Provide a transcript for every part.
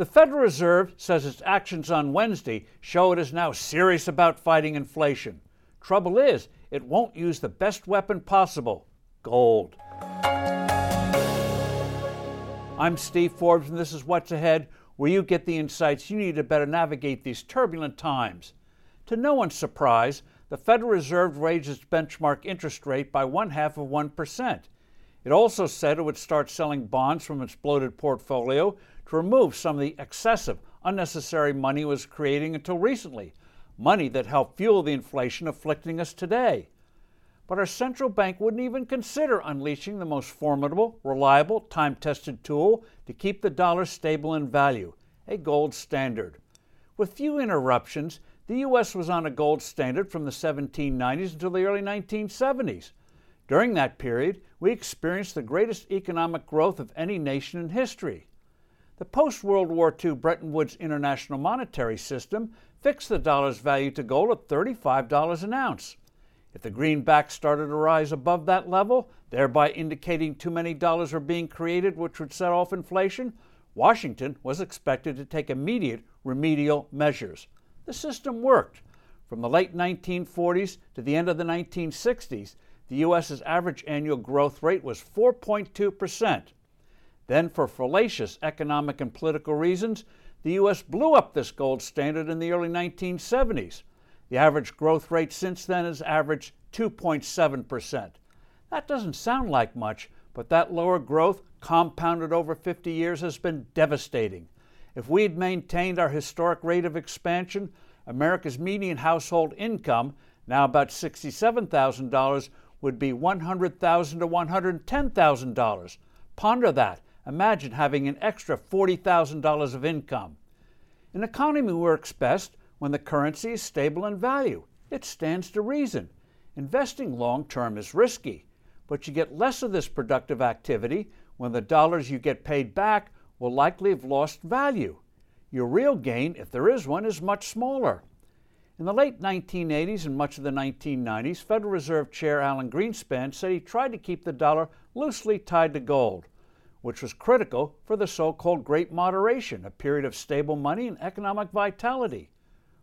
The Federal Reserve says its actions on Wednesday show it is now serious about fighting inflation. Trouble is, it won't use the best weapon possible gold. I'm Steve Forbes, and this is What's Ahead, where you get the insights you need to better navigate these turbulent times. To no one's surprise, the Federal Reserve raised its benchmark interest rate by one half of 1%. It also said it would start selling bonds from its bloated portfolio to remove some of the excessive, unnecessary money it was creating until recently, money that helped fuel the inflation afflicting us today. But our central bank wouldn't even consider unleashing the most formidable, reliable, time tested tool to keep the dollar stable in value a gold standard. With few interruptions, the U.S. was on a gold standard from the 1790s until the early 1970s. During that period, we experienced the greatest economic growth of any nation in history. The post World War II Bretton Woods International Monetary System fixed the dollar's value to gold at $35 an ounce. If the greenback started to rise above that level, thereby indicating too many dollars were being created which would set off inflation, Washington was expected to take immediate remedial measures. The system worked. From the late 1940s to the end of the 1960s, the U.S.'s average annual growth rate was 4.2%. Then, for fallacious economic and political reasons, the U.S. blew up this gold standard in the early 1970s. The average growth rate since then has averaged 2.7%. That doesn't sound like much, but that lower growth, compounded over 50 years, has been devastating. If we had maintained our historic rate of expansion, America's median household income, now about $67,000, would be 100,000 to $110,000. Ponder that Imagine having an extra $40,000 of income. An economy works best when the currency is stable in value. It stands to reason. Investing long term is risky, but you get less of this productive activity when the dollars you get paid back will likely have lost value. Your real gain, if there is one, is much smaller. In the late 1980s and much of the 1990s, Federal Reserve Chair Alan Greenspan said he tried to keep the dollar loosely tied to gold which was critical for the so called Great Moderation, a period of stable money and economic vitality.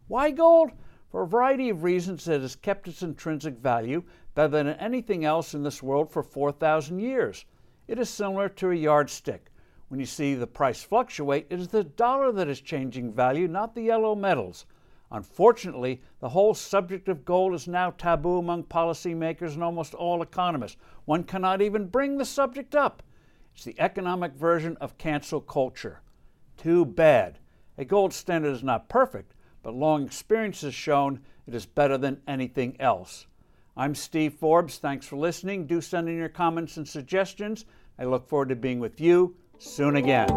Why gold? For a variety of reasons, it has kept its intrinsic value better than anything else in this world for 4,000 years. It is similar to a yardstick. When you see the price fluctuate, it is the dollar that is changing value, not the yellow metals. Unfortunately, the whole subject of gold is now taboo among policymakers and almost all economists. One cannot even bring the subject up. It's the economic version of cancel culture. Too bad. A gold standard is not perfect, but long experience has shown it is better than anything else. I'm Steve Forbes. Thanks for listening. Do send in your comments and suggestions. I look forward to being with you soon again.